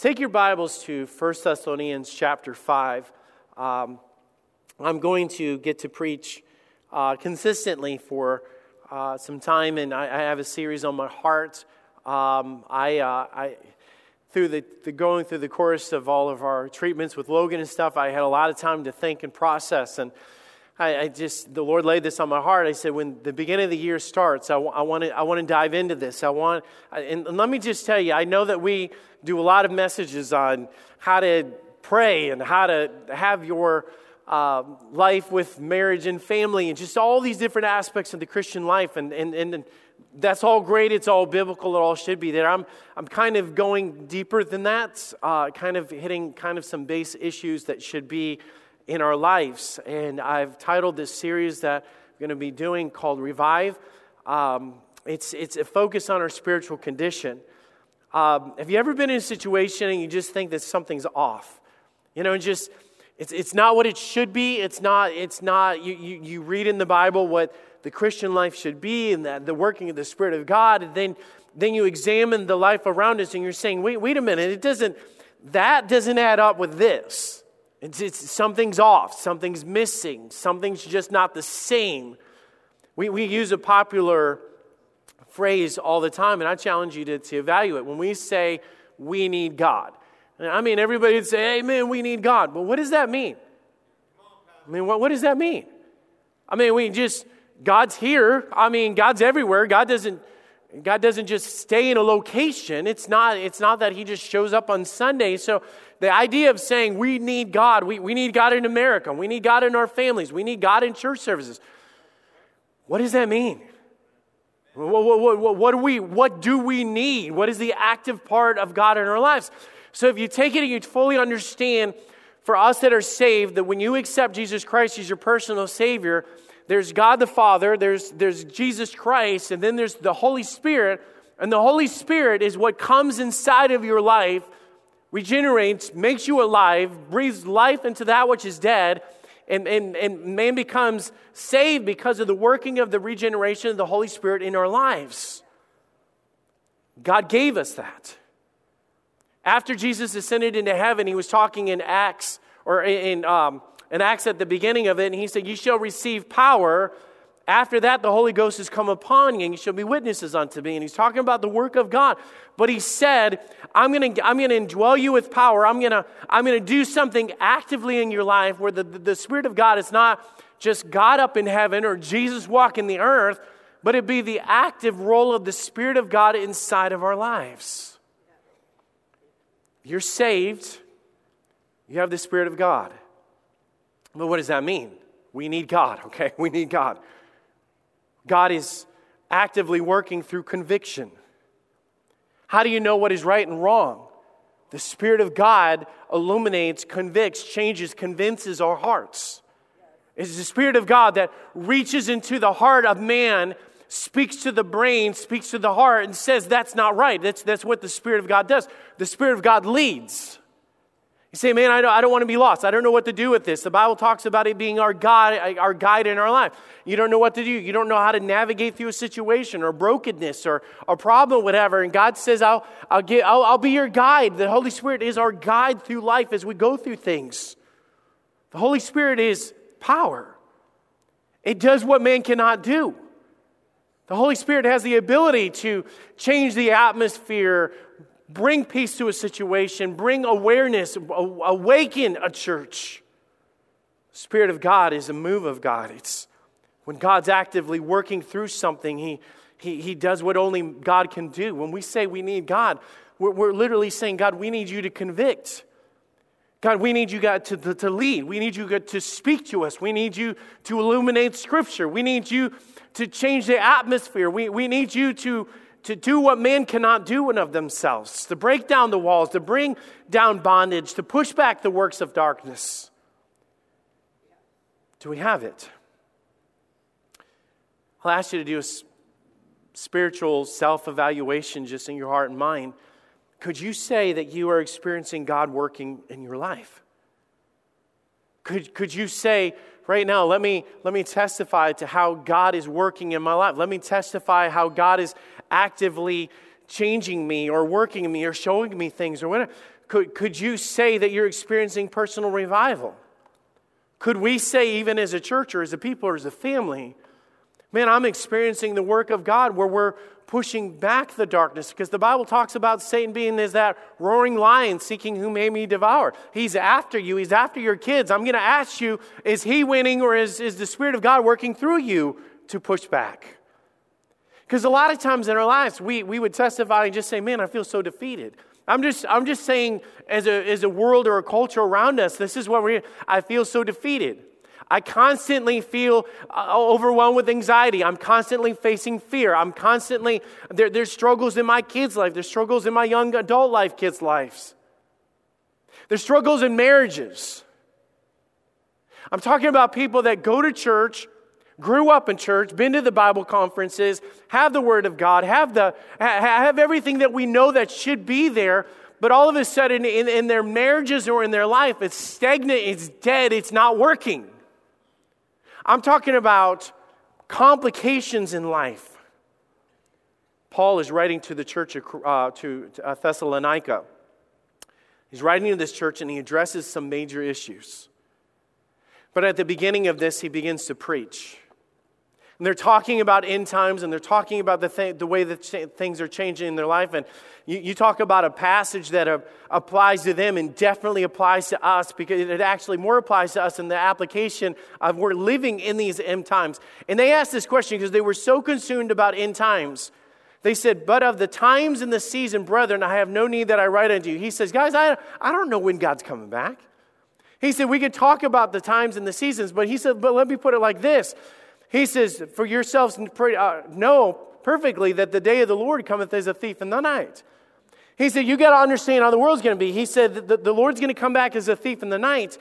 Take your Bibles to 1 Thessalonians chapter 5. Um, I'm going to get to preach uh, consistently for uh, some time, and I, I, have a series on my heart. Um, I, uh, I, through the, the, going through the course of all of our treatments with Logan and stuff, I had a lot of time to think and process. And I, I just, the Lord laid this on my heart. I said, when the beginning of the year starts, I, I want to I wanna dive into this. I want, and, let me just tell you, I know that we do a lot of messages on how to pray and how to have your uh, life with marriage and family and just all these different aspects of the Christian life. And, and, and that's all great. It's all biblical. It all should be there. I'm, I'm kind of going deeper than that, uh, kind of hitting kind of some base issues that should be in our lives. And I've titled this series that I'm going to be doing called Revive. Um, it's, it's a focus on our spiritual condition. Um, have you ever been in a situation and you just think that something's off? You know, just it's, it's not what it should be. It's not, it's not you, you, you read in the Bible what the Christian life should be and the, the working of the Spirit of God, and then, then you examine the life around us and you're saying, wait, wait a minute, it doesn't, that doesn't add up with this. It's, it's, something's off, something's missing, something's just not the same. We, we use a popular phrase all the time, and I challenge you to, to evaluate. When we say we need God, I mean, everybody would say, Amen, we need God. But what does that mean? I mean, what, what does that mean? I mean, we just, God's here. I mean, God's everywhere. God doesn't, God doesn't just stay in a location. It's not, it's not that He just shows up on Sunday. So the idea of saying we need God, we, we need God in America, we need God in our families, we need God in church services. What does that mean? What, what, what, what, do we, what do we need? What is the active part of God in our lives? So if you take it and you fully understand, for us that are saved, that when you accept Jesus Christ as your personal Savior, there's God the Father, there's, there's Jesus Christ, and then there's the Holy Spirit. And the Holy Spirit is what comes inside of your life regenerates, makes you alive, breathes life into that which is dead, and, and, and man becomes saved because of the working of the regeneration of the Holy Spirit in our lives. God gave us that. After Jesus ascended into heaven, he was talking in Acts, or in, um, in Acts at the beginning of it, and he said, You shall receive power after that, the Holy Ghost has come upon you, and you shall be witnesses unto me. And he's talking about the work of God. But he said, I'm going to I'm to indwell you with power. I'm going to I'm to do something actively in your life where the, the, the Spirit of God is not just God up in heaven or Jesus walking the earth, but it be the active role of the Spirit of God inside of our lives. You're saved, you have the Spirit of God. But what does that mean? We need God, okay? We need God. God is actively working through conviction. How do you know what is right and wrong? The Spirit of God illuminates, convicts, changes, convinces our hearts. It's the Spirit of God that reaches into the heart of man, speaks to the brain, speaks to the heart, and says, That's not right. That's, that's what the Spirit of God does. The Spirit of God leads. You say, man, I don't, I don't want to be lost. I don't know what to do with this. The Bible talks about it being our guide, our guide in our life. You don't know what to do. You don't know how to navigate through a situation or brokenness or a problem, whatever. And God says, I'll, I'll, get, I'll, I'll be your guide. The Holy Spirit is our guide through life as we go through things. The Holy Spirit is power, it does what man cannot do. The Holy Spirit has the ability to change the atmosphere, bring peace to a situation, bring awareness, awaken a church. Spirit of God is a move of God. It's when God's actively working through something, He, he, he does what only God can do. When we say we need God, we're, we're literally saying, God, we need you to convict. God, we need you God to, to, to lead. We need you God, to speak to us. We need you to illuminate Scripture. We need you to change the atmosphere. We, we need you to to do what man cannot do in of themselves, to break down the walls, to bring down bondage, to push back the works of darkness. Do we have it? I'll ask you to do a spiritual self evaluation just in your heart and mind. Could you say that you are experiencing God working in your life? Could, could you say, right now, let me, let me testify to how God is working in my life. Let me testify how God is actively changing me or working in me or showing me things or whatever. Could, could you say that you're experiencing personal revival? Could we say, even as a church or as a people or as a family, man, I'm experiencing the work of God where we're pushing back the darkness because the Bible talks about Satan being as that roaring lion seeking whom may be devour. He's after you, he's after your kids. I'm going to ask you, is he winning or is, is the Spirit of God working through you to push back? Because a lot of times in our lives, we, we would testify and just say, man, I feel so defeated. I'm just, I'm just saying, as a, as a world or a culture around us, this is what we I feel so defeated. I constantly feel uh, overwhelmed with anxiety. I'm constantly facing fear. I'm constantly, there, there's struggles in my kids' life. There's struggles in my young adult life kids' lives. There's struggles in marriages. I'm talking about people that go to church, grew up in church, been to the Bible conferences, have the Word of God, have, the, have everything that we know that should be there, but all of a sudden in, in their marriages or in their life, it's stagnant, it's dead, it's not working. I'm talking about complications in life. Paul is writing to the church of, uh, to, to uh, Thessalonica. He's writing to this church and he addresses some major issues. But at the beginning of this, he begins to preach. And they're talking about end times and they're talking about the, th- the way that ch- things are changing in their life. And you, you talk about a passage that uh, applies to them and definitely applies to us because it actually more applies to us in the application of we're living in these end times. And they asked this question because they were so consumed about end times. They said, But of the times and the season, brethren, I have no need that I write unto you. He says, Guys, I, I don't know when God's coming back. He said, We could talk about the times and the seasons, but he said, But let me put it like this he says, For yourselves uh, know perfectly that the day of the Lord cometh as a thief in the night. He said, You got to understand how the world's going to be. He said, that The Lord's going to come back as a thief in the night,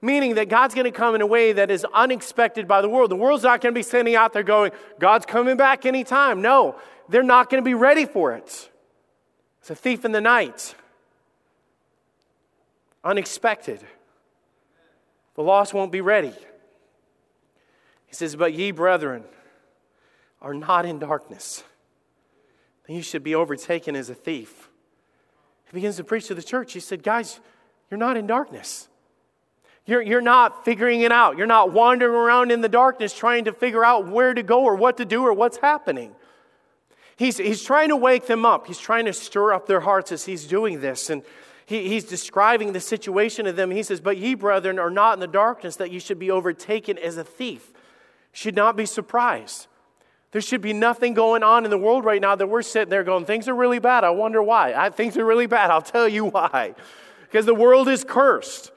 meaning that God's going to come in a way that is unexpected by the world. The world's not going to be standing out there going, God's coming back anytime. No, they're not going to be ready for it. It's a thief in the night. Unexpected. The lost won't be ready. He says, But ye, brethren, are not in darkness. Then you should be overtaken as a thief. He begins to preach to the church. He said, Guys, you're not in darkness. You're, you're not figuring it out. You're not wandering around in the darkness trying to figure out where to go or what to do or what's happening. He's, he's trying to wake them up. He's trying to stir up their hearts as he's doing this. And he, he's describing the situation of them. He says, But ye, brethren, are not in the darkness that you should be overtaken as a thief should not be surprised. There should be nothing going on in the world right now that we're sitting there going, things are really bad. I wonder why. I, things are really bad. I'll tell you why. Because the world is cursed.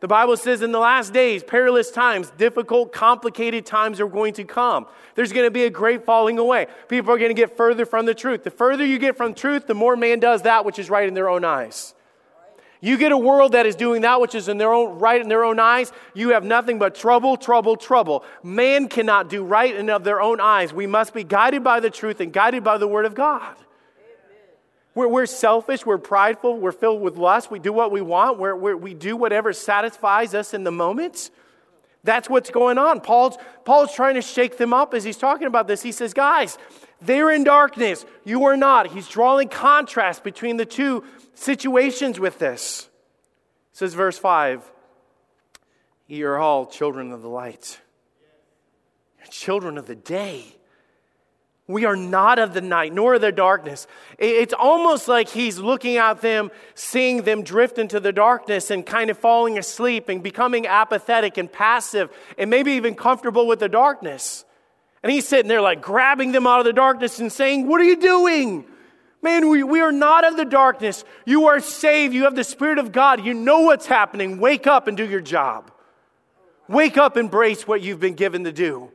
The Bible says in the last days, perilous times, difficult, complicated times are going to come. There's going to be a great falling away. People are going to get further from the truth. The further you get from truth, the more man does that which is right in their own eyes. You get a world that is doing that which is in their own right in their own eyes, you have nothing but trouble, trouble, trouble. Man cannot do right in of their own eyes. We must be guided by the truth and guided by the word of God. We're, we're selfish, we're prideful, we're filled with lust, we do what we want, we're, we're, we do whatever satisfies us in the moment. That's what's going on. Paul's, Paul's trying to shake them up as he's talking about this. He says, Guys, they're in darkness. You are not. He's drawing contrast between the two situations with this. It says, verse 5 Ye are all children of the light, children of the day. We are not of the night, nor of the darkness. It's almost like he's looking at them, seeing them drift into the darkness and kind of falling asleep and becoming apathetic and passive and maybe even comfortable with the darkness. And he's sitting there like grabbing them out of the darkness and saying, What are you doing? Man, we, we are not of the darkness. You are saved. You have the Spirit of God. You know what's happening. Wake up and do your job. Wake up, embrace what you've been given to do.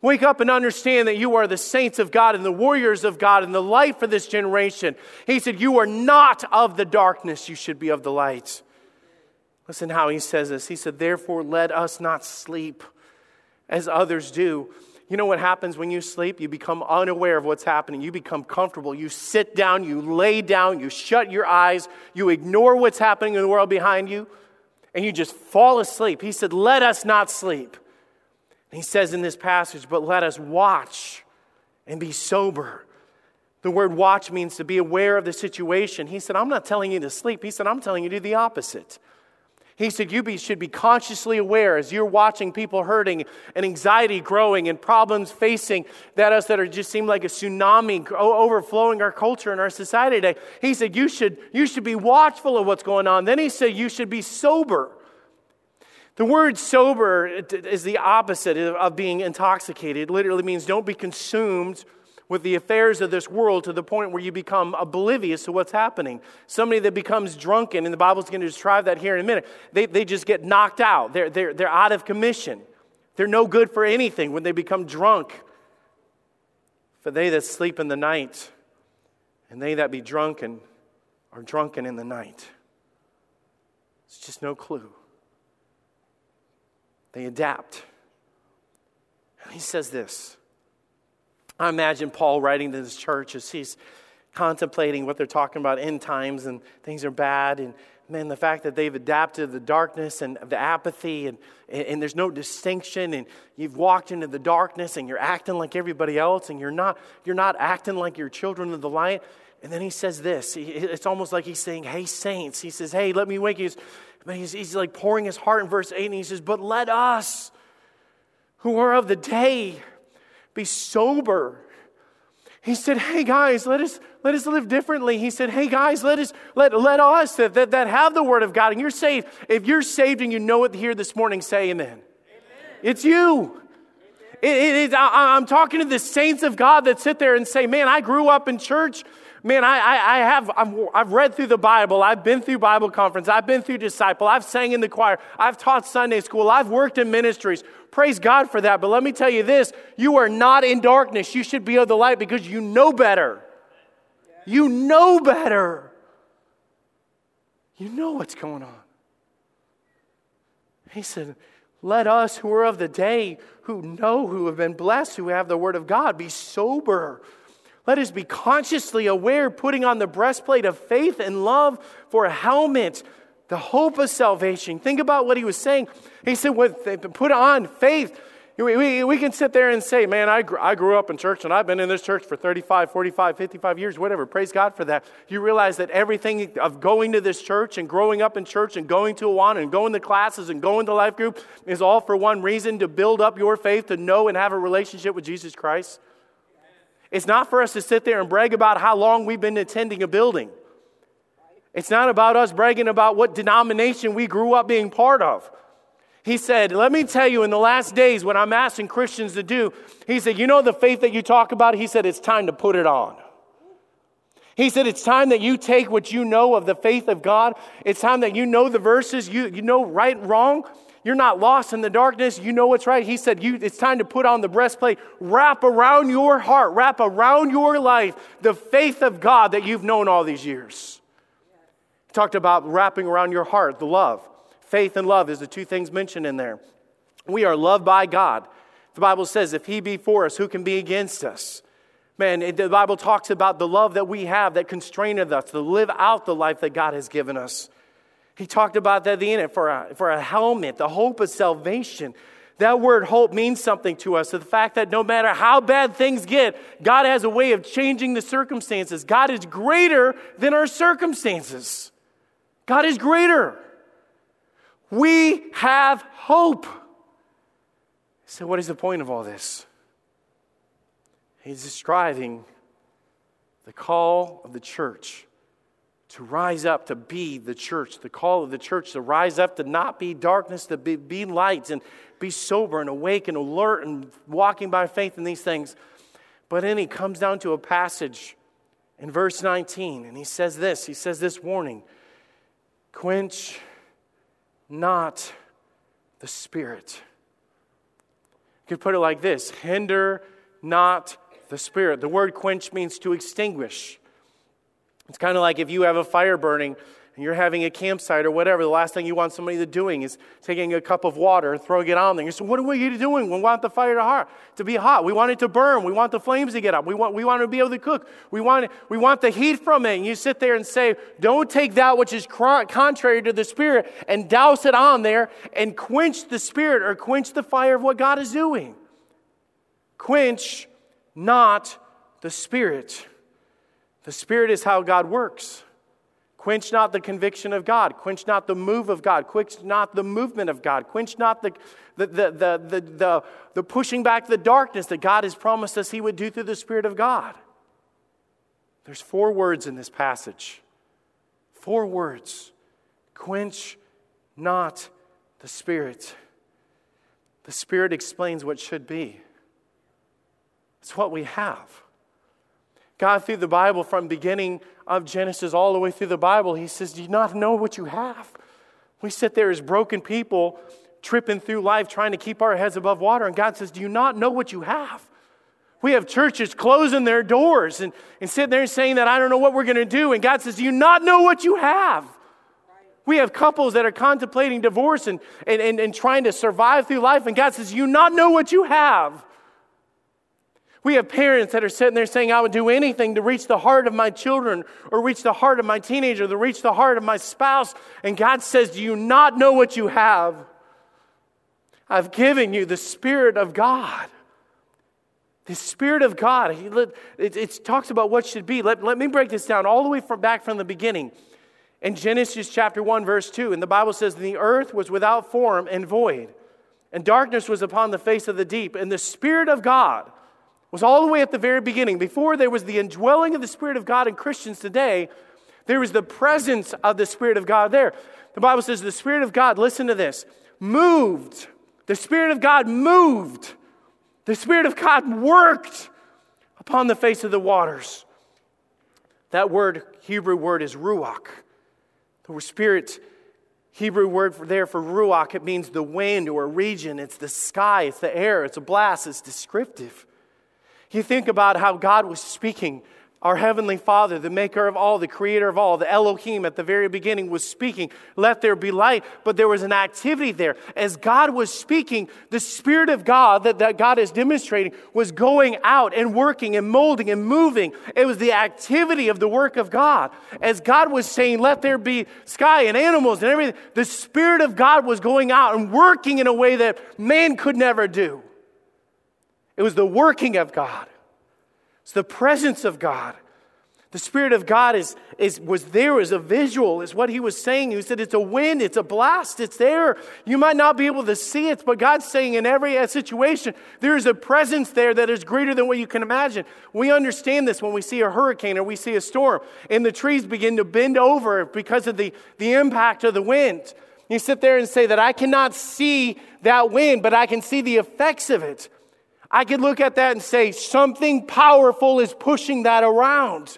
Wake up and understand that you are the saints of God and the warriors of God and the light for this generation. He said, You are not of the darkness, you should be of the light. Listen how he says this. He said, Therefore, let us not sleep as others do you know what happens when you sleep? You become unaware of what's happening. You become comfortable. You sit down, you lay down, you shut your eyes, you ignore what's happening in the world behind you, and you just fall asleep. He said, Let us not sleep. And he says in this passage, But let us watch and be sober. The word watch means to be aware of the situation. He said, I'm not telling you to sleep. He said, I'm telling you to do the opposite. He said, You be, should be consciously aware as you're watching people hurting and anxiety growing and problems facing that us that are just seem like a tsunami overflowing our culture and our society today. He said, you should, you should be watchful of what's going on. Then he said, You should be sober. The word sober is the opposite of being intoxicated. It literally means don't be consumed with the affairs of this world to the point where you become oblivious to what's happening. Somebody that becomes drunken, and the Bible's going to describe that here in a minute, they, they just get knocked out. They're, they're, they're out of commission. They're no good for anything when they become drunk. For they that sleep in the night, and they that be drunken, are drunken in the night. It's just no clue. They adapt. And he says this I imagine Paul writing to this church as he's contemplating what they're talking about end times and things are bad and man the fact that they've adapted the darkness and the apathy and, and there's no distinction and you've walked into the darkness and you're acting like everybody else and you're not you're not acting like you're children of the light. And then he says this it's almost like he's saying hey saints he says hey let me wake you. He's, he's like pouring his heart in verse 8 and he says but let us who are of the day be sober. He said, Hey guys, let us, let us live differently. He said, Hey guys, let us let, let us that, that, that have the word of God and you're saved. If you're saved and you know it here this morning, say amen. amen. It's you. It, it, it, I, I'm talking to the saints of God that sit there and say, Man, I grew up in church man, I, I, I have, I've, I've, read through the Bible. I've been through Bible conference. I've been through disciple. I've sang in the choir. I've taught Sunday school. I've worked in ministries. Praise God for that. But let me tell you this you are not in darkness. You should be of the light because you know better. You know better. You know what's going on. He said, Let us who are of the day, who know, who have been blessed, who have the word of God, be sober let us be consciously aware, putting on the breastplate of faith and love for a helmet, the hope of salvation. Think about what he was saying. He said, put on faith. We, can sit there and say, man, I, I grew up in church and I've been in this church for 35, 45, 55 years, whatever. Praise God for that. You realize that everything of going to this church and growing up in church and going to Awana and going to classes and going to life group is all for one reason to build up your faith, to know and have a relationship with Jesus Christ. It's not for us to sit there and brag about how long we've been attending a building. It's not about us bragging about what denomination we grew up being part of. He said, Let me tell you, in the last days, what I'm asking Christians to do, he said, You know the faith that you talk about? He said, It's time to put it on. He said, It's time that you take what you know of the faith of God. It's time that you know the verses, you, you know right and wrong. You're not lost in the darkness. You know what's right. He said, you, It's time to put on the breastplate. Wrap around your heart, wrap around your life the faith of God that you've known all these years. He talked about wrapping around your heart the love. Faith and love is the two things mentioned in there. We are loved by God. The Bible says, If He be for us, who can be against us? Man, the Bible talks about the love that we have that constraineth us to live out the life that God has given us. He talked about that in it for a, for a helmet, the hope of salvation. That word hope means something to us. So the fact that no matter how bad things get, God has a way of changing the circumstances. God is greater than our circumstances. God is greater. We have hope. So, what is the point of all this? He's describing the call of the church to rise up to be the church, the call of the church to rise up to not be darkness, to be, be lights and be sober and awake and alert and walking by faith in these things. But then he comes down to a passage in verse 19 and he says this he says this warning quench not the spirit. You could put it like this hinder not the spirit. The word quench means to extinguish. It's kind of like if you have a fire burning and you're having a campsite or whatever, the last thing you want somebody to doing is taking a cup of water and throwing it on there. You say, what are we doing? We want the fire to, hot, to be hot. We want it to burn. We want the flames to get up. We want, we want to be able to cook. We want, we want the heat from it. And you sit there and say, don't take that which is contrary to the Spirit and douse it on there and quench the Spirit or quench the fire of what God is doing. Quench not the Spirit. The Spirit is how God works. Quench not the conviction of God. Quench not the move of God. Quench not the movement of God. Quench not the, the, the, the, the, the, pushing back the darkness that God has promised us He would do through the Spirit of God. There's four words in this passage. Four words. Quench not the Spirit. The Spirit explains what should be. It's what we have. God, through the Bible, from beginning of Genesis all the way through the Bible, He says, Do you not know what you have? We sit there as broken people, tripping through life, trying to keep our heads above water, and God says, Do you not know what you have? We have churches closing their doors and, and sitting there and saying that I don't know what we're going to do. And God says, Do you not know what you have? We have couples that are contemplating divorce and, and, and, and trying to survive through life, and God says, You not know what you have. We have parents that are sitting there saying, I would do anything to reach the heart of my children or reach the heart of my teenager, to reach the heart of my spouse. And God says, Do you not know what you have? I've given you the Spirit of God. The Spirit of God. It, it, talks about what should be. Let, let me break this down all the way from back from the beginning. In Genesis chapter 1, verse 2, and the Bible says, The earth was without form and void, and darkness was upon the face of the deep, and the Spirit of God was all the way at the very beginning. Before there was the indwelling of the Spirit of God in Christians today, there was the presence of the Spirit of God there. The Bible says the Spirit of God, listen to this, moved. The Spirit of God moved. The Spirit of God worked upon the face of the waters. That word, Hebrew word, is ruach. The Spirit, Hebrew word for there for ruach, it means the wind or a region. It's the sky, it's the air, it's a blast, it's descriptive. You think about how God was speaking. Our Heavenly Father, the maker of all, the creator of all, the Elohim at the very beginning was speaking, let there be light. But there was an activity there. As God was speaking, the Spirit of God that, that God is demonstrating was going out and working and molding and moving. It was the activity of the work of God. As God was saying, let there be sky and animals and everything, the Spirit of God was going out and working in a way that man could never do. It was the working of God, it's the presence of God. The Spirit of God is, is, was there as a visual, is what he was saying. He said, It's a wind, it's a blast, it's there. You might not be able to see it, but God's saying in every uh, situation, there is a presence there that is greater than what you can imagine. We understand this when we see a hurricane or we see a storm, and the trees begin to bend over because of the, the impact of the wind. You sit there and say that I cannot see that wind, but I can see the effects of it. I could look at that and say, something powerful is pushing that around.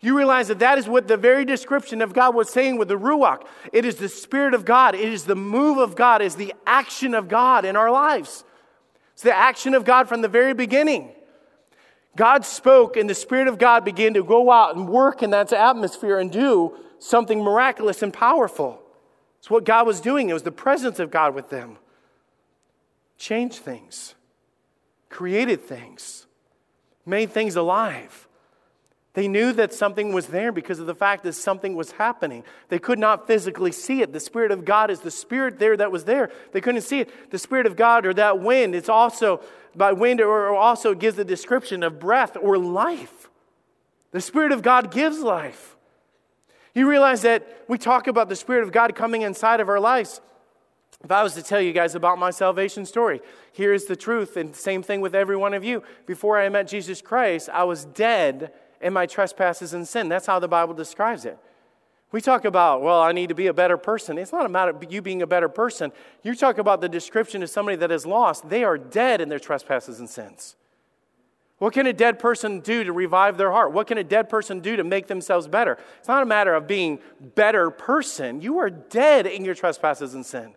You realize that that is what the very description of God was saying with the Ruach. It is the Spirit of God, it is the move of God, it is the action of God in our lives. It's the action of God from the very beginning. God spoke, and the Spirit of God began to go out and work in that atmosphere and do something miraculous and powerful. It's what God was doing, it was the presence of God with them. Change things created things, made things alive. They knew that something was there because of the fact that something was happening. They could not physically see it. The Spirit of God is the Spirit there that was there. They couldn't see it. The Spirit of God or that wind, it's also by wind or also gives the description of breath or life. The Spirit of God gives life. You realize that we talk about the Spirit of God coming inside of our lives. If I was to tell you guys about my salvation story, here's the truth, and same thing with every one of you. Before I met Jesus Christ, I was dead in my trespasses and sin. That's how the Bible describes it. We talk about, well, I need to be a better person. It's not a matter of you being a better person. You talk about the description of somebody that is lost. They are dead in their trespasses and sins. What can a dead person do to revive their heart? What can a dead person do to make themselves better? It's not a matter of being better person. You are dead in your trespasses and sin.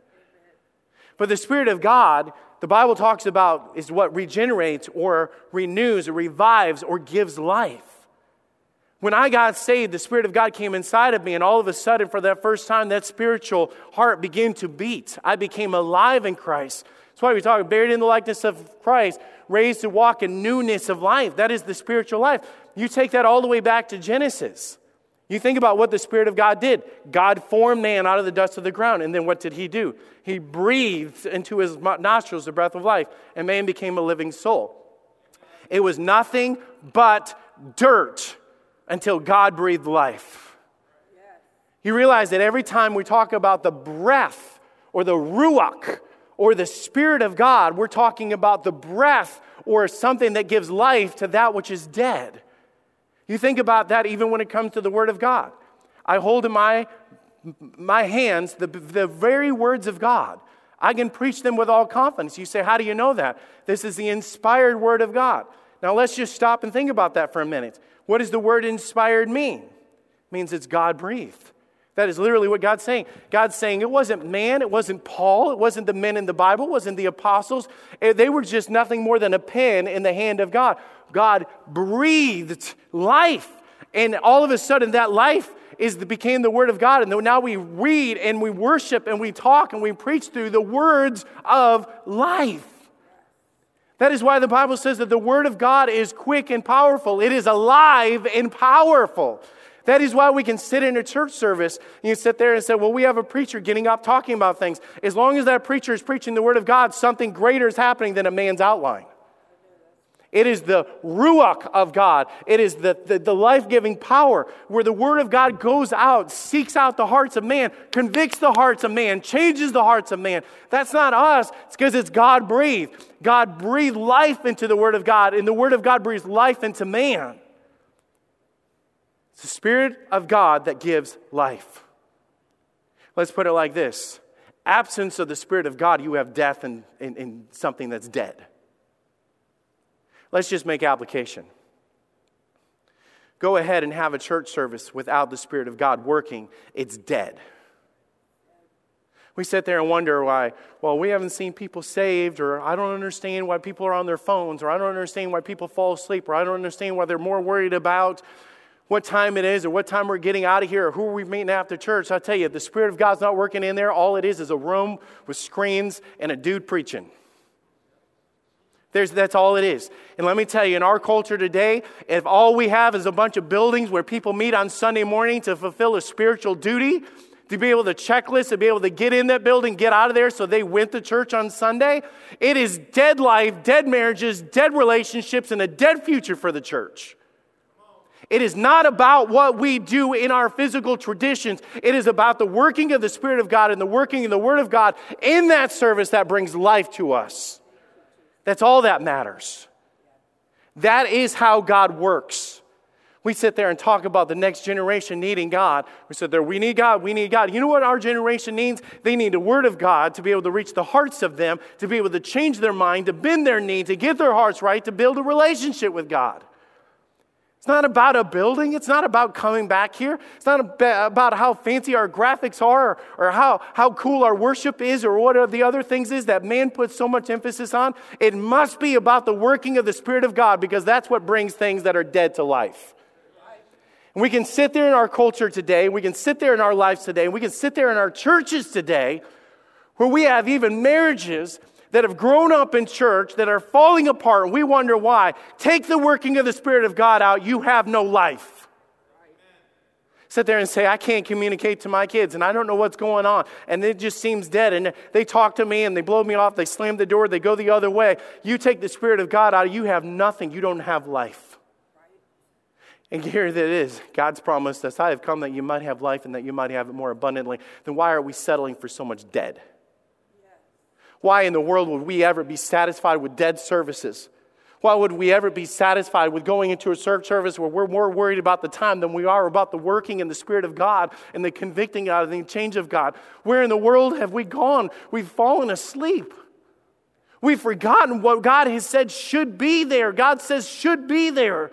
But the Spirit of God, the Bible talks about, is what regenerates or renews or revives or gives life. When I got saved, the Spirit of God came inside of me, and all of a sudden, for that first time, that spiritual heart began to beat. I became alive in Christ. That's why we talk buried in the likeness of Christ, raised to walk in newness of life. That is the spiritual life. You take that all the way back to Genesis. You think about what the Spirit of God did. God formed man out of the dust of the ground, and then what did he do? He breathed into his nostrils the breath of life, and man became a living soul. It was nothing but dirt until God breathed life. You realize that every time we talk about the breath or the ruach or the Spirit of God, we're talking about the breath or something that gives life to that which is dead. You think about that even when it comes to the Word of God. I hold in my, my hands the, the very words of God. I can preach them with all confidence. You say, How do you know that? This is the inspired Word of God. Now let's just stop and think about that for a minute. What does the word inspired mean? It means it's God breathed. That is literally what God's saying. God's saying it wasn't man, it wasn't Paul, it wasn't the men in the Bible, it wasn't the apostles. Eh, they were just nothing more than a pen in the hand of God. God breathed life. And all of a sudden, that life is became the word of God. And now we read and we worship and we talk and we preach through the words of life. That is why the Bible says that the Word of God is quick and powerful. It is alive and powerful. That is why we can sit in a church service and you sit there and say, Well, we have a preacher getting up talking about things. As long as that preacher is preaching the Word of God, something greater is happening than a man's outline. It is the ruach of God. It is the, the, the life giving power where the word of God goes out, seeks out the hearts of man, convicts the hearts of man, changes the hearts of man. That's not us. It's because it's God breathed. God breathed life into the word of God, and the word of God breathes life into man. It's the spirit of God that gives life. Let's put it like this absence of the spirit of God, you have death and, and, and something that's dead. Let's just make application. Go ahead and have a church service without the Spirit of God working, it's dead. We sit there and wonder why, well, we haven't seen people saved, or I don't understand why people are on their phones, or I don't understand why people fall asleep, or I don't understand why they're more worried about what time it is, or what time we're getting out of here, or who are we meeting after church. I tell you, the Spirit of God's not working in there. All it is is a room with screens and a dude preaching. There's, that's all it is. And let me tell you, in our culture today, if all we have is a bunch of buildings where people meet on Sunday morning to fulfill a spiritual duty, to be able to checklist, to be able to get in that building, get out of there so they went to church on Sunday, it is dead life, dead marriages, dead relationships, and a dead future for the church. It is not about what we do in our physical traditions. It is about the working of the Spirit of God and the working of the Word of God in that service that brings life to us. That's all that matters. That is how God works. We sit there and talk about the next generation needing God. We sit there, we need God, we need God. You know what our generation needs? They need the Word of God to be able to reach the hearts of them, to be able to change their mind, to bend their knee, to get their hearts right, to build a relationship with God. It's not about a building. It's not about coming back here. It's not about how fancy our graphics are or, or how, how cool our worship is or what are the other things is that man puts so much emphasis on. It must be about the working of the Spirit of God because that's what brings things that are dead to life. And we can sit there in our culture today, we can sit there in our lives today, we can sit there in our churches today where we have even marriages that have grown up in church that are falling apart, and we wonder why. Take the working of the Spirit of God out, you have no life. Sit there and say, I can't communicate to my kids and I don't know what's going on. And it just seems dead. And they talk to me and they blow me off. They slam the door. They go the other way. You take the Spirit of God out, you have nothing. You don't have life. And here it is. God's promised us, I have come that you might have life and that you might have it more abundantly. Then why are we settling for so much dead? Why in the world would we ever be satisfied with dead services? Why would we ever be satisfied with going into a service where we're more worried about the time than we are about the working and the Spirit of God and the convicting God and the change of God? Where in the world have we gone? We've fallen asleep. We've forgotten what God has said should be there. God says should be there.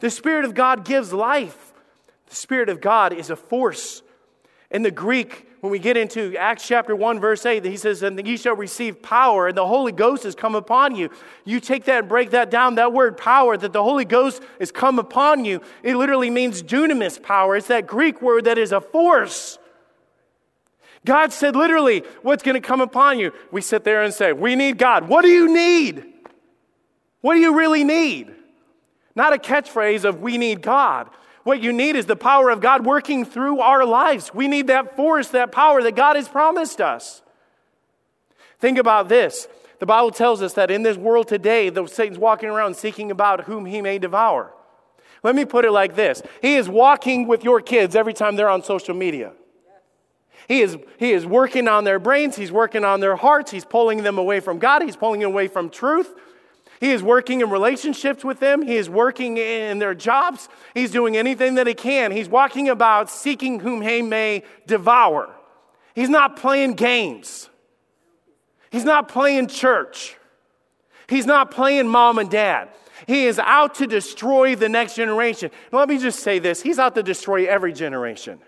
The Spirit of God gives life. The Spirit of God is a force. In the Greek, when we get into Acts chapter 1, verse 8, he says, And ye shall receive power, and the Holy Ghost has come upon you. You take that and break that down. That word power, that the Holy Ghost has come upon you, it literally means dunamis power. It's that Greek word that is a force. God said literally, What's going to come upon you? We sit there and say, We need God. What do you need? What do you really need? Not a catchphrase of we need God. What you need is the power of God working through our lives. We need that force, that power that God has promised us. Think about this. The Bible tells us that in this world today, though Satan's walking around seeking about whom he may devour. Let me put it like this He is walking with your kids every time they're on social media. He is, he is working on their brains, he's working on their hearts, he's pulling them away from God, he's pulling them away from truth. He is working in relationships with them. He is working in their jobs. He's doing anything that he can. He's walking about seeking whom he may devour. He's not playing games. He's not playing church. He's not playing mom and dad. He is out to destroy the next generation. let me just say this He's out to destroy every generation.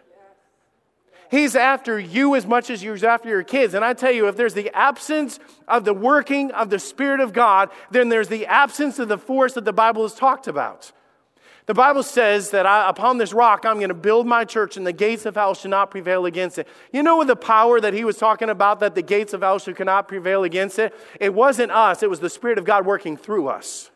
He's after you as much as you're after your kids. And I tell you, if there's the absence of the working of the Spirit of God, then there's the absence of the force that the Bible has talked about. The Bible says that I, upon this rock I'm going to build my church and the gates of hell shall not prevail against it. You know the power that he was talking about that the gates of hell shall cannot prevail against it? It wasn't us, it was the Spirit of God working through us.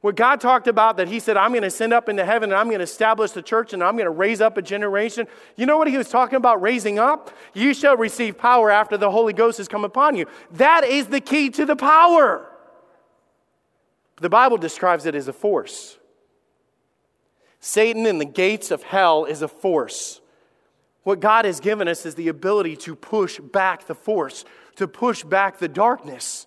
What God talked about that He said, I'm going to send up into heaven and I'm going to establish the church and I'm going to raise up a generation. You know what He was talking about raising up? You shall receive power after the Holy Ghost has come upon you. That is the key to the power. The Bible describes it as a force. Satan in the gates of hell is a force. What God has given us is the ability to push back the force, to push back the darkness.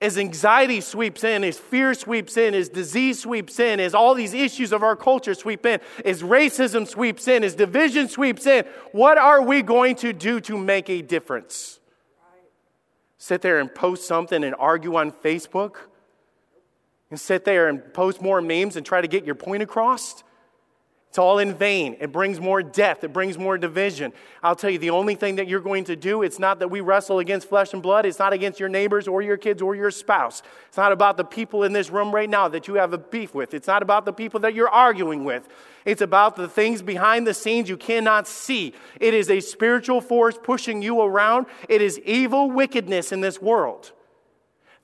As anxiety sweeps in, as fear sweeps in, as disease sweeps in, as all these issues of our culture sweep in, as racism sweeps in, as division sweeps in, what are we going to do to make a difference? Sit there and post something and argue on Facebook? And sit there and post more memes and try to get your point across? It's all in vain. It brings more death. It brings more division. I'll tell you, the only thing that you're going to do, it's not that we wrestle against flesh and blood. It's not against your neighbors or your kids or your spouse. It's not about the people in this room right now that you have a beef with. It's not about the people that you're arguing with. It's about the things behind the scenes you cannot see. It is a spiritual force pushing you around. It is evil wickedness in this world.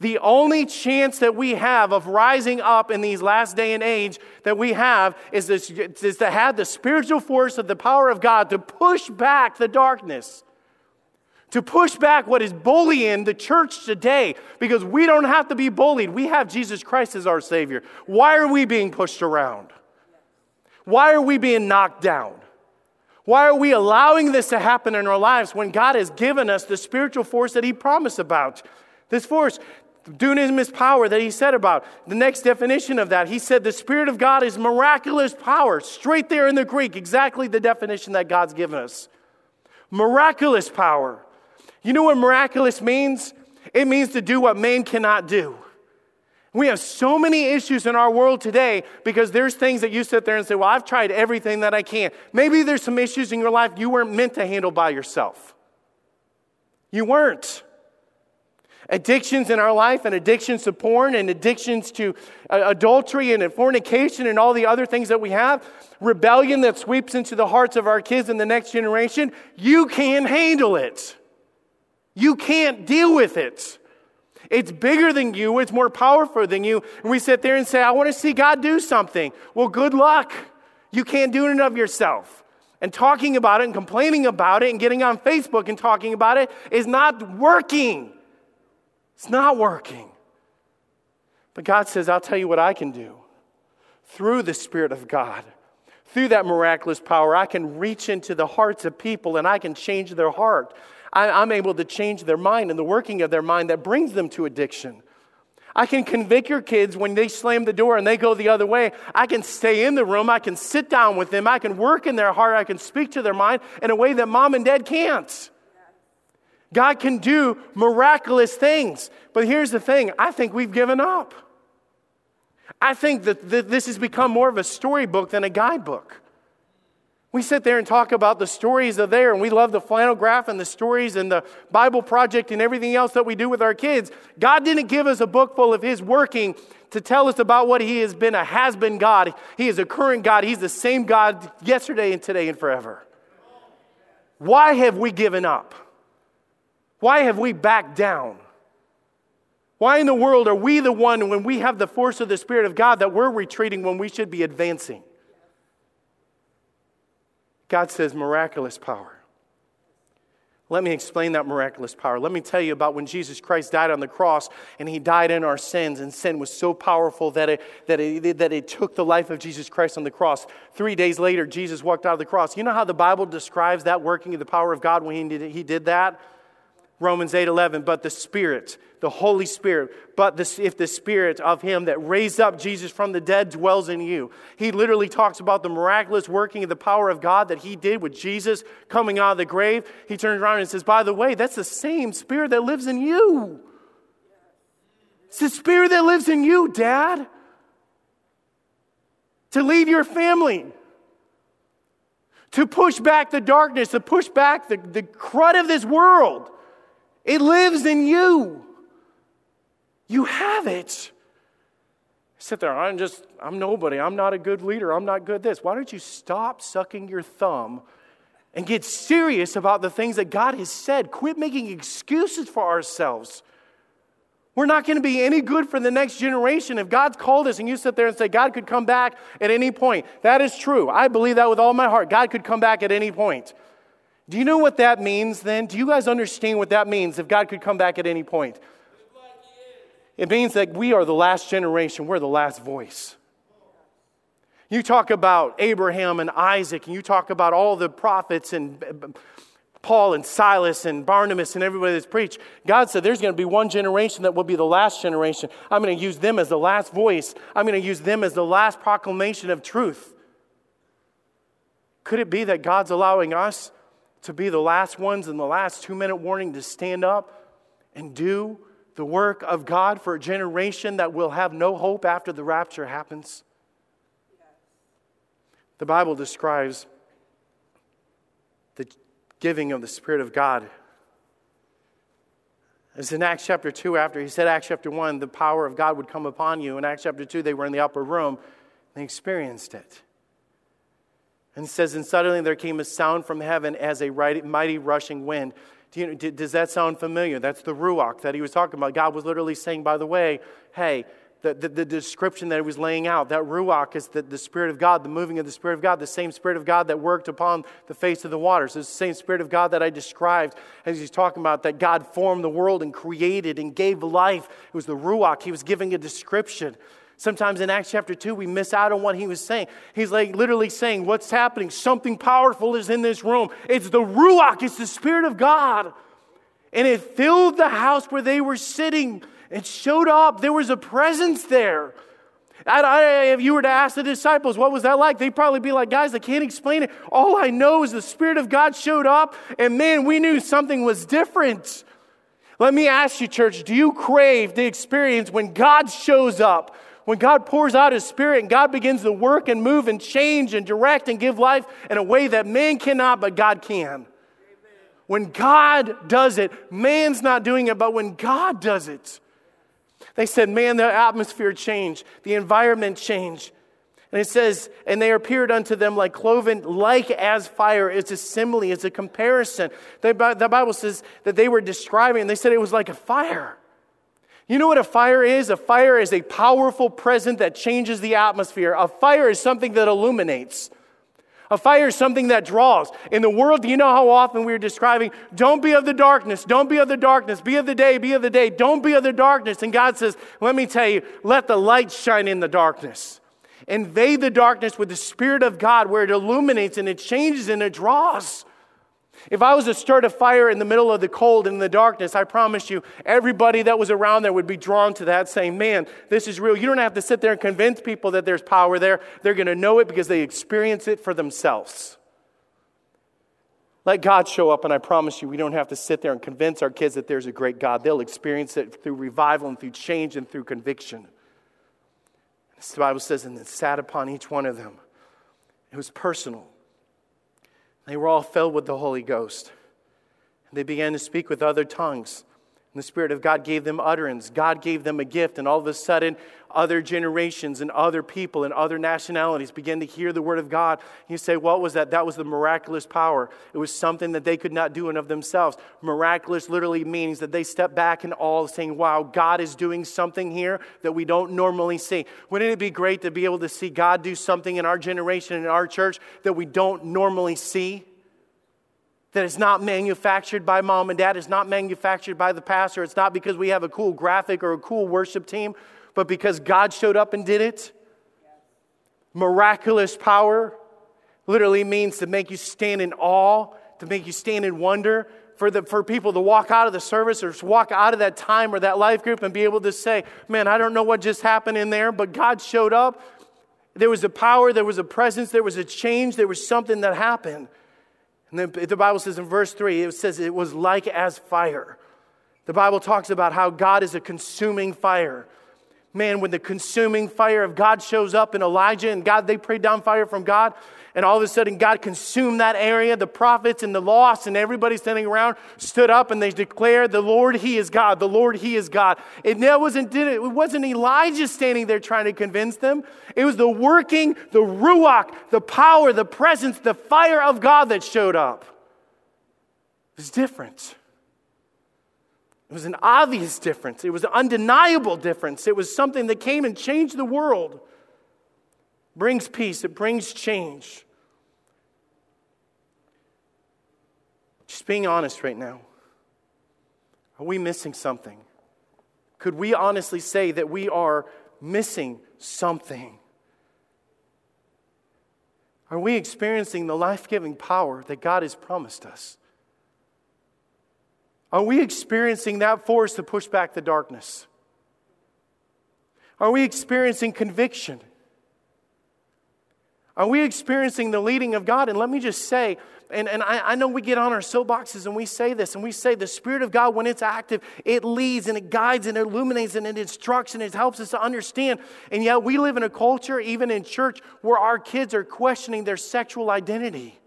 The only chance that we have of rising up in these last day and age that we have is, this, is to have the spiritual force of the power of God to push back the darkness, to push back what is bullying the church today, because we don't have to be bullied. We have Jesus Christ as our Savior. Why are we being pushed around? Why are we being knocked down? Why are we allowing this to happen in our lives when God has given us the spiritual force that He promised about? This force, dunamis power that he said about. The next definition of that, he said the Spirit of God is miraculous power. Straight there in the Greek, exactly the definition that God's given us. Miraculous power. You know what miraculous means? It means to do what man cannot do. We have so many issues in our world today because there's things that you sit there and say, Well, I've tried everything that I can. Maybe there's some issues in your life you weren't meant to handle by yourself. You weren't addictions in our life and addictions to porn and addictions to uh, adultery and fornication and all the other things that we have, rebellion that sweeps into the hearts of our kids and the next generation, you can't handle it. You can't deal with it. It's bigger than you, it's more powerful than you. And we sit there and say, I want to see God do something. Well, good luck. You can't do it of yourself. And talking about it and complaining about it and getting on Facebook and talking about it is not working. It's not working. But God says, I'll tell you what I can do. Through the Spirit of God, through that miraculous power, I can reach into the hearts of people and I can change their heart. I, am able to change their mind and the working of their mind that brings them to addiction. I can convict your kids when they slam the door and they go the other way. I can stay in the room. I can sit down with them. I can work in their heart. I can speak to their mind in a way that mom and dad can't. God can do miraculous things. But here's the thing I think we've given up. I think that this has become more of a storybook than a guidebook. We sit there and talk about the stories of there, and we love the flannel graph and the stories and the Bible project and everything else that we do with our kids. God didn't give us a book full of His working to tell us about what He has been a has been God. He is a current God. He's the same God yesterday and today and forever. Why have we given up? Why have we backed down? Why in the world are we the one when we have the force of the Spirit of God that we're retreating when we should be advancing? God says miraculous power. Let me explain that miraculous power. Let me tell you about when Jesus Christ died on the cross and he died in our sins, and sin was so powerful that it, that it, that it took the life of Jesus Christ on the cross. Three days later, Jesus walked out of the cross. You know how the Bible describes that working of the power of God when he did, he did that? Romans 8 11, but the Spirit, the Holy Spirit, but the, if the Spirit of Him that raised up Jesus from the dead dwells in you. He literally talks about the miraculous working of the power of God that He did with Jesus coming out of the grave. He turns around and says, By the way, that's the same Spirit that lives in you. It's the Spirit that lives in you, Dad. To leave your family, to push back the darkness, to push back the, the crud of this world it lives in you. You have it. Sit there, I'm just, I'm nobody. I'm not a good leader. I'm not good this. Why don't you stop sucking your thumb and get serious about the things that God has said? Quit making excuses for ourselves. We're not going to be any good for the next generation if God's called us and you sit there and say, God could come back at any point. That is true. I believe that with all my heart. God could come back at any point. Do you know what that means then? Do you guys understand what that means if God could come back at any point? It means that we are the last generation, we're the last voice. You talk about Abraham and Isaac, and you talk about all the prophets and Paul and Silas and Barnabas and everybody that's preached. God said there's going to be one generation that will be the last generation. I'm going to use them as the last voice, I'm going to use them as the last proclamation of truth. Could it be that God's allowing us to be the last ones in the last two minute warning to stand up and do the work of God for a generation that will have no hope after the rapture happens? The Bible describes the giving of the Spirit of God. As in Acts chapter 2, after he said, Acts chapter 1, the power of God would come upon you. In Acts chapter 2, they were in the upper room, they experienced it. And says, And suddenly there came a sound from heaven as a mighty rushing wind. Do you, does that sound familiar? That's the Ruach that he was talking about. God was literally saying, by the way, hey, the, the, the, description that he was laying out, that Ruach is the, the Spirit of God, the moving of the Spirit of God, the same Spirit of God that worked upon the face of the waters. It's the same Spirit of God that I described as he's talking about that God formed the world and created and gave life. It was the Ruach. He was giving a description. Sometimes in Acts chapter 2, we miss out on what he was saying. He's like literally saying, What's happening? Something powerful is in this room. It's the Ruach, it's the Spirit of God. And it filled the house where they were sitting. It showed up. There was a presence there. I, I, if you were to ask the disciples, what was that like? They'd probably be like, guys, I can't explain it. All I know is the Spirit of God showed up, and man, we knew something was different. Let me ask you, church, do you crave the experience when God shows up? When God pours out His Spirit and God begins to work and move and change and direct and give life in a way that man cannot, but God can. When God does it, man's not doing it, but when God does it, they said, man, the atmosphere changed, the environment changed. And it says, and they appeared unto them like cloven, like as fire. It's a simile, it's a comparison. the Bible says that they were describing, and they said it was like a fire. You know what a fire is? A fire is a powerful present that changes the atmosphere. A fire is something that illuminates. A fire is something that draws. In the world, do you know how often we're describing, don't be of the darkness, don't be of the darkness, be of the day, be of the day, don't be of the darkness. And God says, let me tell you, let the light shine in the darkness. Invade the darkness with the Spirit of God where it illuminates and it changes and it draws. If I was to start a fire in the middle of the cold and the darkness, I promise you, everybody that was around there would be drawn to that, saying, Man, this is real. You don't have to sit there and convince people that there's power there. They're going to know it because they experience it for themselves. Let God show up, and I promise you, we don't have to sit there and convince our kids that there's a great God. They'll experience it through revival and through change and through conviction. The Bible says, and it sat upon each one of them. It was personal. They were all filled with the Holy Ghost. And they began to speak with other tongues. And the Spirit of God gave them utterance. God gave them a gift. And all of a sudden, other generations and other people and other nationalities began to hear the Word of God. You say, What was that? That was the miraculous power. It was something that they could not do in of themselves. Miraculous literally means that they step back in awe, saying, Wow, God is doing something here that we don't normally see. Wouldn't it be great to be able to see God do something in our generation, in our church, that we don't normally see? That is not manufactured by mom and dad, it's not manufactured by the pastor, it's not because we have a cool graphic or a cool worship team, but because God showed up and did it. Miraculous power literally means to make you stand in awe, to make you stand in wonder, for, the, for people to walk out of the service or walk out of that time or that life group and be able to say, Man, I don't know what just happened in there, but God showed up. There was a power, there was a presence, there was a change, there was something that happened. And then the Bible says in verse 3, it says it was like as fire. The Bible talks about how God is a consuming fire. Man, when the consuming fire of God shows up in Elijah and God, they prayed down fire from God, and all of a sudden God consumed that area. The prophets and the lost and everybody standing around stood up and they declared, The Lord, He is God. The Lord, He is God. It wasn't, it wasn't Elijah standing there trying to convince them. It was the working, the Ruach, the power, the presence, the fire of God that showed up. It was different. It was an obvious difference. It was an undeniable difference. It was something that came and changed the world brings peace, it brings change. Just being honest right now, are we missing something? Could we honestly say that we are missing something? Are we experiencing the life giving power that God has promised us? Are we experiencing that force to push back the darkness? Are we experiencing conviction? Are we experiencing the leading of God? And let me just say, and, and I, I, know we get on our soapboxes and we say this, and we say the Spirit of God, when it's active, it leads and it guides and it illuminates and it instructs and it helps us to understand. And yet we live in a culture, even in church, where our kids are questioning their sexual identity.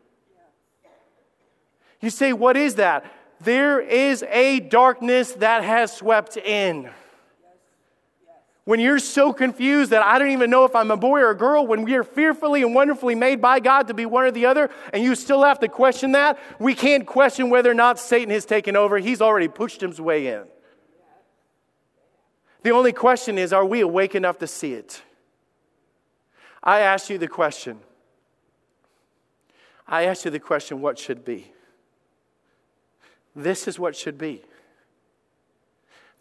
You say, what is that? There is a darkness that has swept in when you're so confused that I don't even know if I'm a boy or a girl, when we are fearfully and wonderfully made by God to be one or the other, and you still have to question that, we can't question whether or not Satan has taken over. He's already pushed his way in. The only question is, are we awake enough to see it? I ask you the question. I ask you the question, what should be? This is what should be.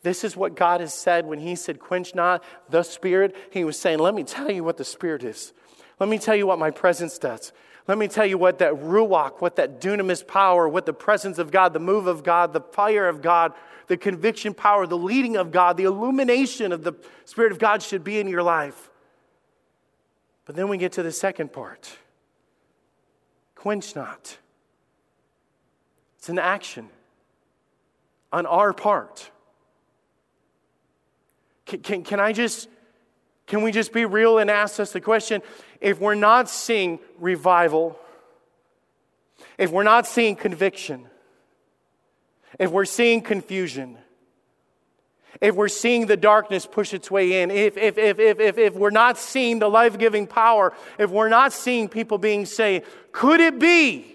This is what God has said when He said, Quench not the Spirit. He was saying, Let me tell you what the Spirit is. Let me tell you what my presence does. Let me tell you what that ruach, what that dunamis power, what the presence of God, the move of God, the fire of God, the conviction power, the leading of God, the illumination of the Spirit of God should be in your life. But then we get to the second part quench not. It's an action on our part. Can, can, can I just, can we just be real and ask us the question? If we're not seeing revival, if we're not seeing conviction, if we're seeing confusion, if we're seeing the darkness push its way in, if, if, if, if, if, if we're not seeing the life giving power, if we're not seeing people being saved, could it be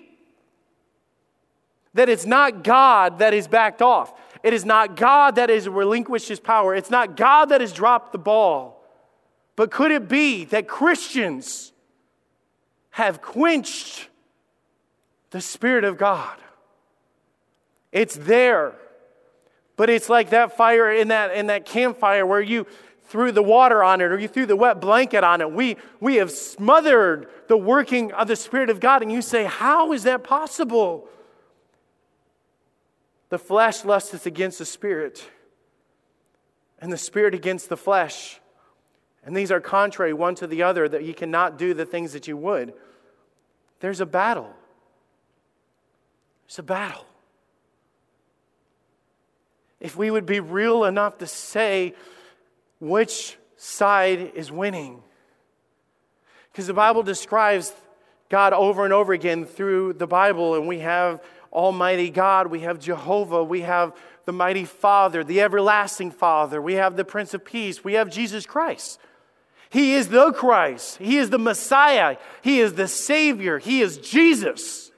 that it's not God that is backed off? It is not God that has relinquished his power. It's not God that has dropped the ball. But could it be that Christians have quenched the Spirit of God? It's there. But it's like that fire in that, in that campfire where you threw the water on it or you threw the wet blanket on it. We, we have smothered the working of the Spirit of God. And you say, How is that possible? The flesh lusteth against the spirit, and the spirit against the flesh. And these are contrary one to the other, that you cannot do the things that you would. There's a battle. There's a battle. If we would be real enough to say which side is winning. Because the Bible describes God over and over again through the Bible, and we have Almighty God, we have Jehovah, we have the mighty Father, the everlasting Father, we have the Prince of Peace, we have Jesus Christ. He is the Christ, He is the Messiah, He is the Savior, He is Jesus.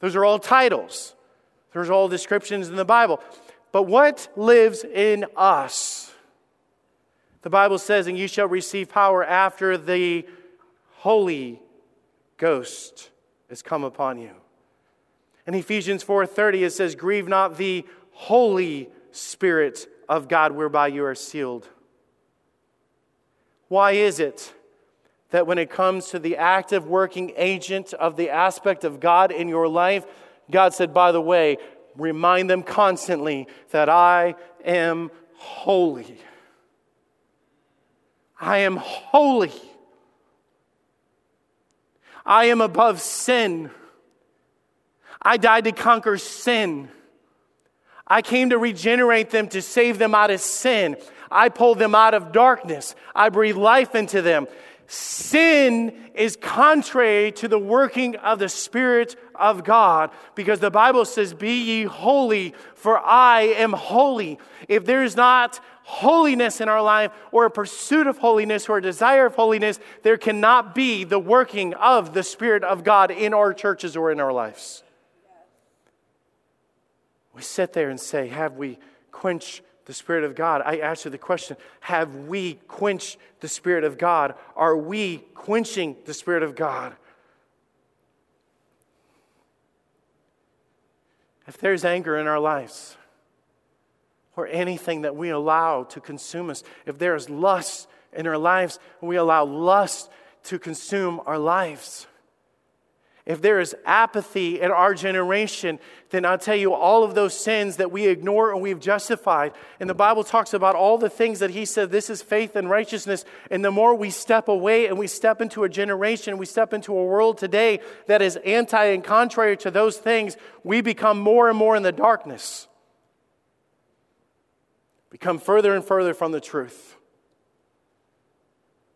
Those are all titles, those are all descriptions in the Bible. But what lives in us? The Bible says, and you shall receive power after the Holy Ghost has come upon you. In Ephesians 4:30 it says grieve not the holy spirit of God whereby you are sealed. Why is it that when it comes to the active working agent of the aspect of God in your life, God said, by the way, remind them constantly that I am holy. I am holy. I am above sin. I died to conquer sin. I came to regenerate them, to save them out of sin. I pulled them out of darkness. I breathe life into them. Sin is contrary to the working of the Spirit of God because the Bible says, Be ye holy, for I am holy. If there is not holiness in our life or a pursuit of holiness or a desire of holiness, there cannot be the working of the Spirit of God in our churches or in our lives. We sit there and say, Have we quenched the Spirit of God, I ask you the question Have we quenched the Spirit of God? Are we quenching the Spirit of God? If there's anger in our lives, or anything that we allow to consume us, if there is lust in our lives, we allow lust to consume our lives, if there is apathy in our generation, then I'll tell you all of those sins that we ignore and we've justified. And the Bible talks about all the things that He said this is faith and righteousness. And the more we step away and we step into a generation, we step into a world today that is anti and contrary to those things, we become more and more in the darkness. Become further and further from the truth.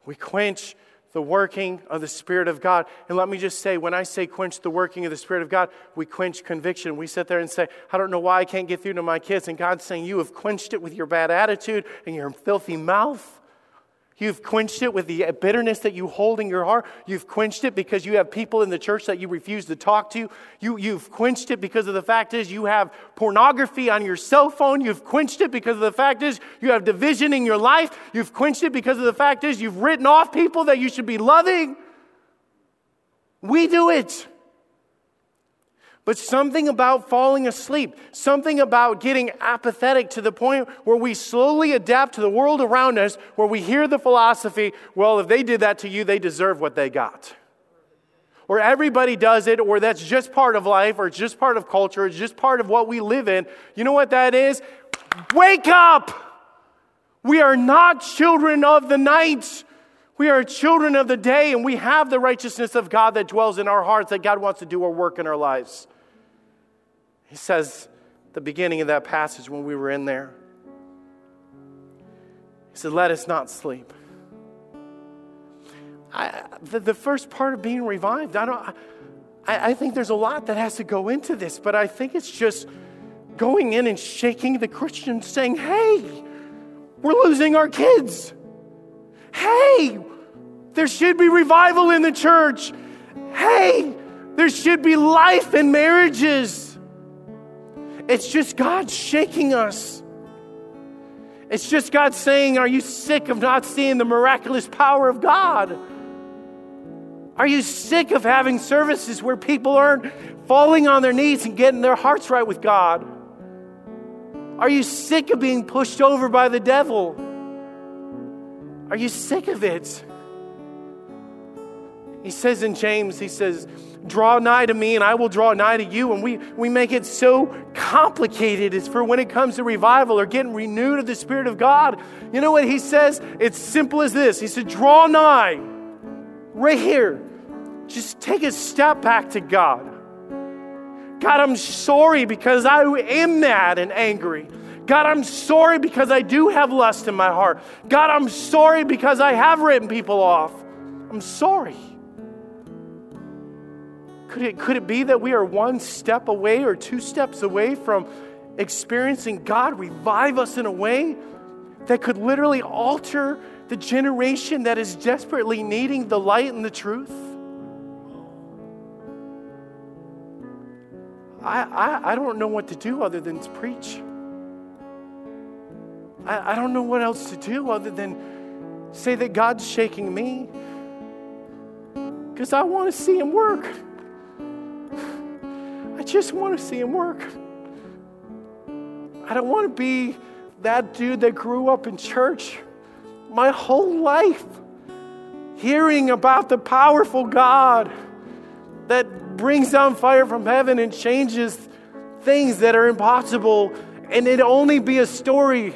We quench the working of the Spirit of God. And let me just say, when I say quench the working of the Spirit of God, we quench conviction. We sit there and say, I don't know why I can't get through to my kids. And God's saying, You have quenched it with your bad attitude and your filthy mouth. You've quenched it with the bitterness that you hold in your heart. You've quenched it because you have people in the church that you refuse to talk to. You, you've quenched it because of the fact is you have pornography on your cell phone. You've quenched it because of the fact is you have division in your life. You've quenched it because of the fact is you've written off people that you should be loving. We do it. But something about falling asleep, something about getting apathetic to the point where we slowly adapt to the world around us, where we hear the philosophy, well, if they did that to you, they deserve what they got. Or everybody does it, or that's just part of life, or it's just part of culture, it's just part of what we live in. You know what that is? Wake up! We are not children of the night. We are children of the day, and we have the righteousness of God that dwells in our hearts that God wants to do our work in our lives. He says, the beginning of that passage when we were in there, he said, Let us not sleep. I, the, the first part of being revived, I don't. I, I think there's a lot that has to go into this, but I think it's just going in and shaking the Christians, saying, Hey, we're losing our kids. Hey, there should be revival in the church. Hey, there should be life in marriages. It's just God shaking us. It's just God saying, Are you sick of not seeing the miraculous power of God? Are you sick of having services where people aren't falling on their knees and getting their hearts right with God? Are you sick of being pushed over by the devil? Are you sick of it? He says in James, he says, draw nigh to me and I will draw nigh to you. And we, we make it so complicated. It's for when it comes to revival or getting renewed of the Spirit of God. You know what he says? It's simple as this. He said, draw nigh right here. Just take a step back to God. God, I'm sorry because I am mad and angry. God, I'm sorry because I do have lust in my heart. God, I'm sorry because I have written people off. I'm sorry. Could it, could it be that we are one step away or two steps away from experiencing God revive us in a way that could literally alter the generation that is desperately needing the light and the truth? I, I, I don't know what to do other than to preach. I, I don't know what else to do other than say that God's shaking me because I want to see Him work just want to see him work. I don't want to be that dude that grew up in church my whole life hearing about the powerful God that brings down fire from heaven and changes things that are impossible, and it only be a story.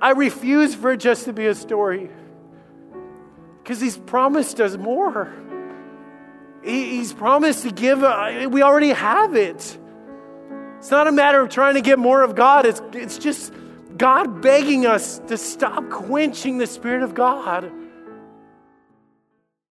I refuse for it just to be a story because He's promised us more. He's promised to give, uh, we already have it. It's not a matter of trying to get more of God, it's, it's just God begging us to stop quenching the Spirit of God.